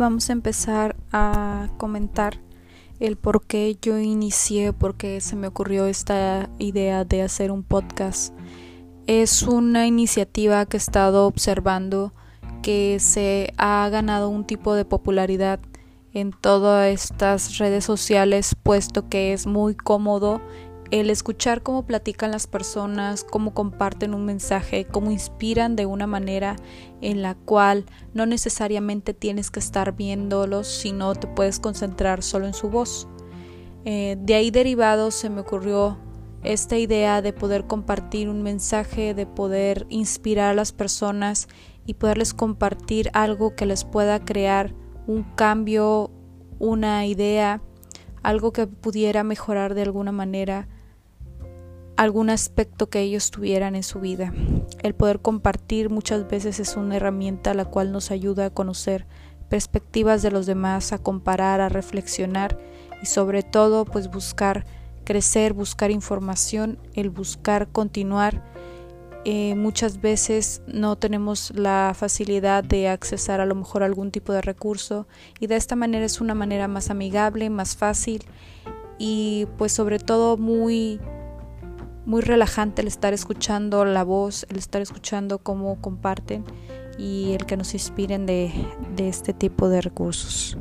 vamos a empezar a comentar el por qué yo inicié, por qué se me ocurrió esta idea de hacer un podcast. Es una iniciativa que he estado observando que se ha ganado un tipo de popularidad en todas estas redes sociales, puesto que es muy cómodo el escuchar cómo platican las personas, cómo comparten un mensaje, cómo inspiran de una manera en la cual no necesariamente tienes que estar viéndolos, sino te puedes concentrar solo en su voz. Eh, de ahí derivado se me ocurrió esta idea de poder compartir un mensaje, de poder inspirar a las personas y poderles compartir algo que les pueda crear un cambio, una idea, algo que pudiera mejorar de alguna manera algún aspecto que ellos tuvieran en su vida. El poder compartir muchas veces es una herramienta la cual nos ayuda a conocer perspectivas de los demás, a comparar, a reflexionar y sobre todo pues buscar crecer, buscar información, el buscar continuar. Eh, muchas veces no tenemos la facilidad de accesar a lo mejor algún tipo de recurso y de esta manera es una manera más amigable, más fácil y pues sobre todo muy muy relajante el estar escuchando la voz, el estar escuchando cómo comparten y el que nos inspiren de, de este tipo de recursos.